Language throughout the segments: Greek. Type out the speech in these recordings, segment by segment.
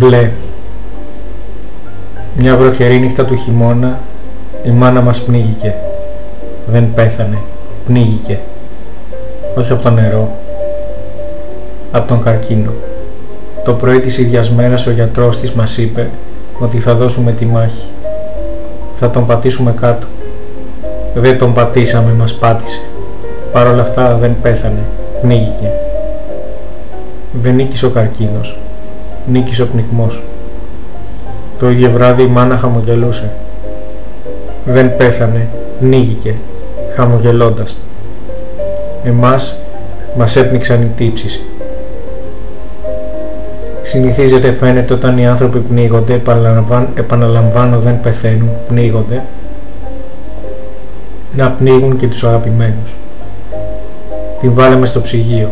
Μπλε. Μια βροχερή νύχτα του χειμώνα η μάνα μας πνίγηκε. Δεν πέθανε. Πνίγηκε. Όχι από το νερό. Από τον καρκίνο. Το πρωί της ίδιας μέρας ο γιατρός της μας είπε ότι θα δώσουμε τη μάχη. Θα τον πατήσουμε κάτω. Δεν τον πατήσαμε, μας πάτησε. Παρ' όλα αυτά δεν πέθανε. Πνίγηκε. Δεν νίκησε ο καρκίνος. Νίκησε ο πνιγμός. Το ίδιο βράδυ η μάνα χαμογελούσε. Δεν πέθανε. Νίγηκε. Χαμογελώντας. Εμάς μας έπνιξαν οι τύψεις. Συνηθίζεται φαίνεται όταν οι άνθρωποι πνίγονται, επαναλαμβάνω δεν πεθαίνουν, πνίγονται, να πνίγουν και τους αγαπημένους. Την βάλαμε στο ψυγείο.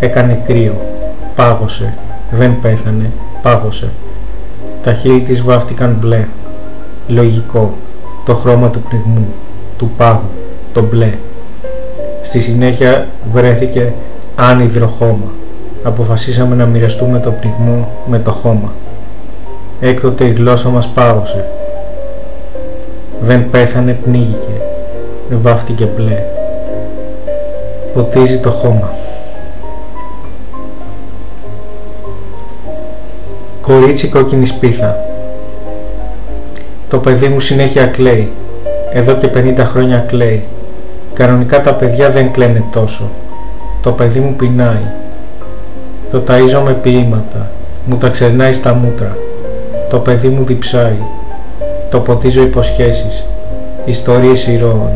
Έκανε κρύο. Πάγωσε. Δεν πέθανε. Πάγωσε. Τα χείλη της βάφτηκαν μπλε. Λογικό. Το χρώμα του πνιγμού. Του πάγου. Το μπλε. Στη συνέχεια βρέθηκε άνυδρο χώμα. Αποφασίσαμε να μοιραστούμε το πνιγμό με το χώμα. Έκτοτε η γλώσσα μας πάγωσε. Δεν πέθανε, πνίγηκε. Βάφτηκε μπλε ποτίζει το χώμα. Κορίτσι κόκκινης σπίθα. Το παιδί μου συνέχεια κλαίει. Εδώ και 50 χρόνια κλαίει. Κανονικά τα παιδιά δεν κλαίνε τόσο. Το παιδί μου πεινάει. Το ταΐζω με ποίηματα. Μου τα ξερνάει στα μούτρα. Το παιδί μου διψάει. Το ποτίζω υποσχέσεις. Ιστορίες ηρώων.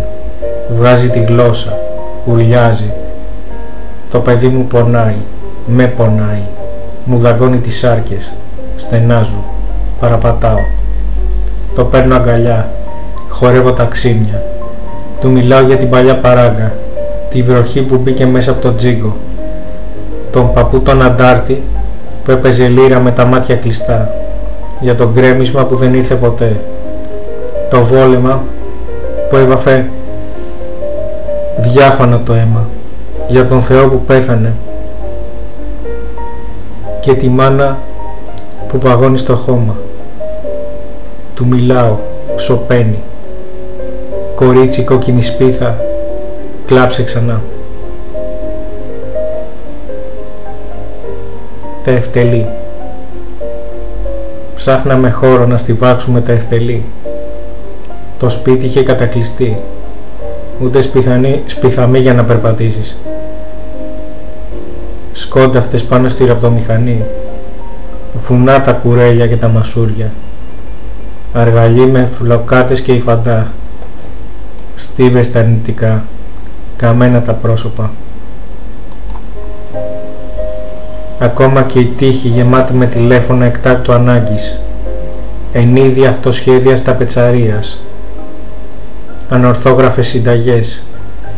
Βγάζει τη γλώσσα ουρλιάζει. Το παιδί μου πονάει, με πονάει, μου δαγκώνει τις σάρκες, στενάζω, παραπατάω. Το παίρνω αγκαλιά, χορεύω τα ξύμια. Του μιλάω για την παλιά παράγκα, τη βροχή που μπήκε μέσα από το τζίγκο. Τον παππού τον αντάρτη που έπαιζε λύρα με τα μάτια κλειστά. Για τον γκρέμισμα που δεν ήρθε ποτέ. Το βόλεμα που έβαφε διάφανο το αίμα για τον Θεό που πέθανε και τη μάνα που παγώνει στο χώμα. Του μιλάω, σωπαίνει. Κορίτσι κόκκινη σπίθα, κλάψε ξανά. Τα ευτελή. Ψάχναμε χώρο να στιβάξουμε τα ευτελή. Το σπίτι είχε κατακλειστεί ούτε σπιθανή, σπιθαμή για να περπατήσεις. Σκόνταυτες πάνω στη ραπτομηχανή, φουνά τα κουρέλια και τα μασούρια, αργαλί με φλοκάτες και υφαντά, στίβες τα αρνητικά, καμένα τα πρόσωπα. Ακόμα και η τύχη γεμάτη με τηλέφωνα εκτάκτου ανάγκης, ενίδια αυτοσχέδια στα πετσαρίας, ανορθόγραφες συνταγές,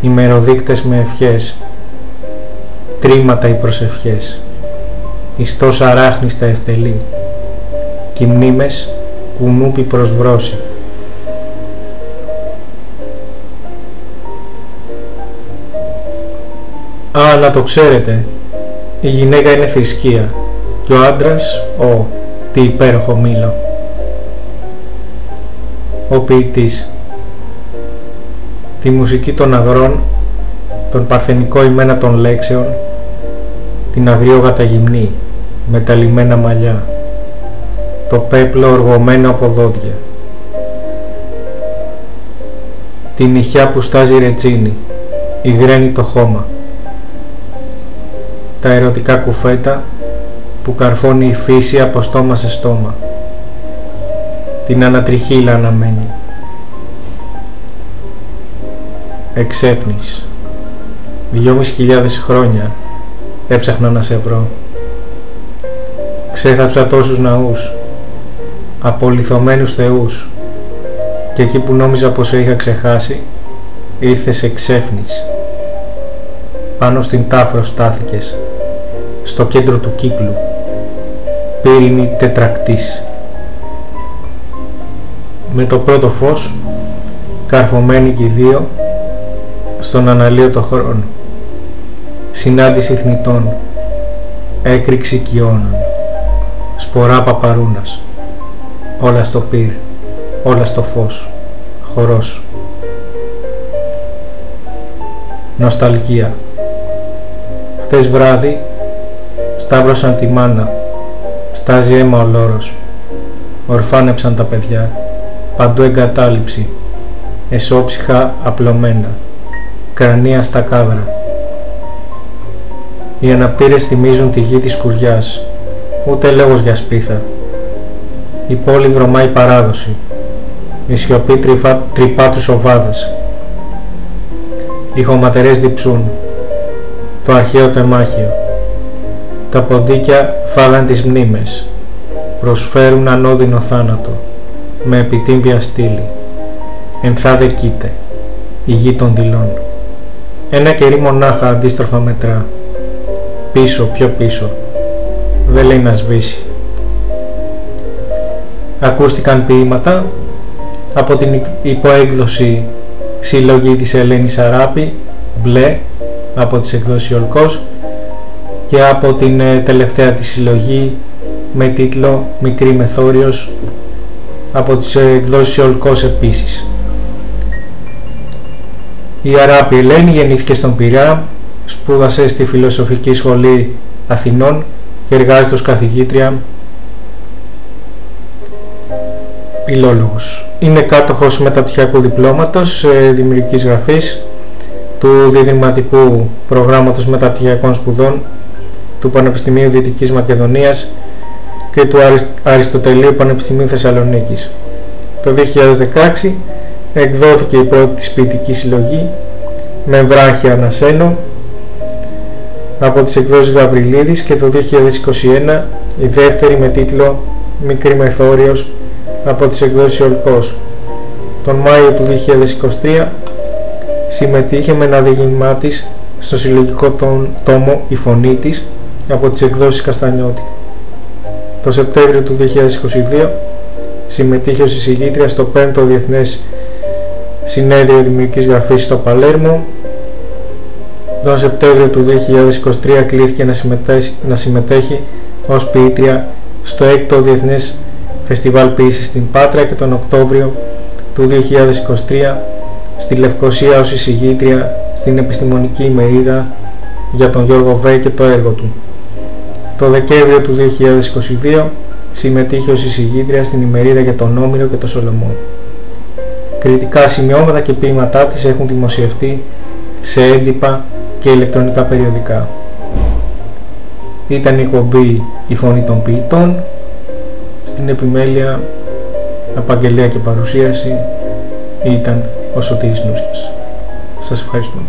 ημεροδείκτες με ευχές, τρίματα οι προσευχές, ιστός αράχνης στα ευτελή, κι μνήμες κουνούπι προς βρώση. Α, να το ξέρετε, η γυναίκα είναι θρησκεία και ο άντρας, ο, τι υπέροχο μήλο. Ο ποιητής τη μουσική των αγρών, τον παρθενικό ημένα των λέξεων, την αγριόγατα γυμνή, με τα λιμένα μαλλιά, το πέπλο οργωμένο από δόντια, την νυχιά που στάζει ρετσίνη, υγραίνει το χώμα, τα ερωτικά κουφέτα που καρφώνει η φύση από στόμα σε στόμα, την ανατριχύλα αναμένη. εξέπνης. Δυόμιση χιλιάδες χρόνια έψαχνα να σε βρω. Ξέθαψα τόσους ναούς, απολυθωμένους θεούς και εκεί που νόμιζα πως σε είχα ξεχάσει ήρθες εξέφνης. Πάνω στην τάφρο στάθηκες, στο κέντρο του κύκλου, πύρινη τετρακτής. Με το πρώτο φως, καρφωμένοι και οι δύο, στον αναλύωτο χρόνο. Συνάντηση θνητών, έκρηξη κοιώνων. Σπορά παπαρούνας, όλα στο πυρ, όλα στο φως, χορός. Νοσταλγία. Χτες βράδυ σταύρωσαν τη μάνα, στάζει αίμα ο λόρος, ορφάνεψαν τα παιδιά, παντού εγκατάλειψη, εσώψυχα απλωμένα, κρανία στα κάδρα. Οι αναπτήρες θυμίζουν τη γη της κουριάς, ούτε λόγος για σπίθα. Η πόλη βρωμάει παράδοση, η σιωπή τρυπά, τρυπά τους οβάδες. Οι χωματερές διψούν, το αρχαίο τεμάχιο. Τα ποντίκια φάγαν τις μνήμες, προσφέρουν ανώδυνο θάνατο, με επιτύμπια στήλη. Ενθάδε κοίτε, η γη των δειλών. Ένα κερί μονάχα αντίστροφα μετρά, πίσω, πιο πίσω, δεν λέει να σβήσει. Ακούστηκαν ποίηματα από την υποέκδοση συλλογή της Ελένης Αράπη, μπλε, από τις εκδόσεις Ολκός και από την ε, τελευταία της συλλογή με τίτλο «Μικρή Μεθόριος» από τις εκδόσεις Ολκός επίσης. Η Αράπη Ελένη γεννήθηκε στον Πειραιά, σπούδασε στη Φιλοσοφική Σχολή Αθηνών και εργάζεται ως καθηγήτρια Φιλόλογος. Είναι κάτοχος μεταπτυχιακού διπλώματος ε, δημιουργικής γραφής του Διδηματικού Προγράμματος Μεταπτυχιακών Σπουδών του Πανεπιστημίου Δυτικής Μακεδονίας και του Αριστοτελείου Πανεπιστημίου Θεσσαλονίκης. Το 2016 εκδόθηκε η πρώτη της ποιητική συλλογή με βράχια ανασένω από τις εκδόσεις Γαβριλίδης και το 2021 η δεύτερη με τίτλο Μικρή Μεθόριος από τις εκδόσεις Ολκός. Τον Μάιο του 2023 συμμετείχε με ένα διηγημά της στο συλλογικό τόμο «Η Φωνή της» από τις εκδόσεις Καστανιώτη. Το Σεπτέμβριο του 2022 συμμετείχε ως εισηγήτρια στο 5ο Διεθνές Συνέδριο Δημιουργικής Γραφής στο Παλέρμο. Τον Σεπτέμβριο του 2023 κλήθηκε να συμμετέχει, να συμμετέχει ως ποιήτρια στο 6ο Διεθνές Φεστιβάλ Ποίησης στην Πάτρα και τον Οκτώβριο του 2023 στη Λευκοσία ως εισηγήτρια στην επιστημονική ημερίδα για τον Γιώργο Βέ και το έργο του. Το Δεκέμβριο του 2022 συμμετείχε ως εισηγήτρια στην ημερίδα για τον Όμηρο και το Σολομό. Κριτικά σημειώματα και ποίηματά της έχουν δημοσιευτεί σε έντυπα και ηλεκτρονικά περιοδικά. Ήταν η εκπομπή «Η Φωνή των Ποιητών» στην επιμέλεια απαγγελία και παρουσίαση ήταν ο Σωτήρης Νούσκης. Σας ευχαριστούμε.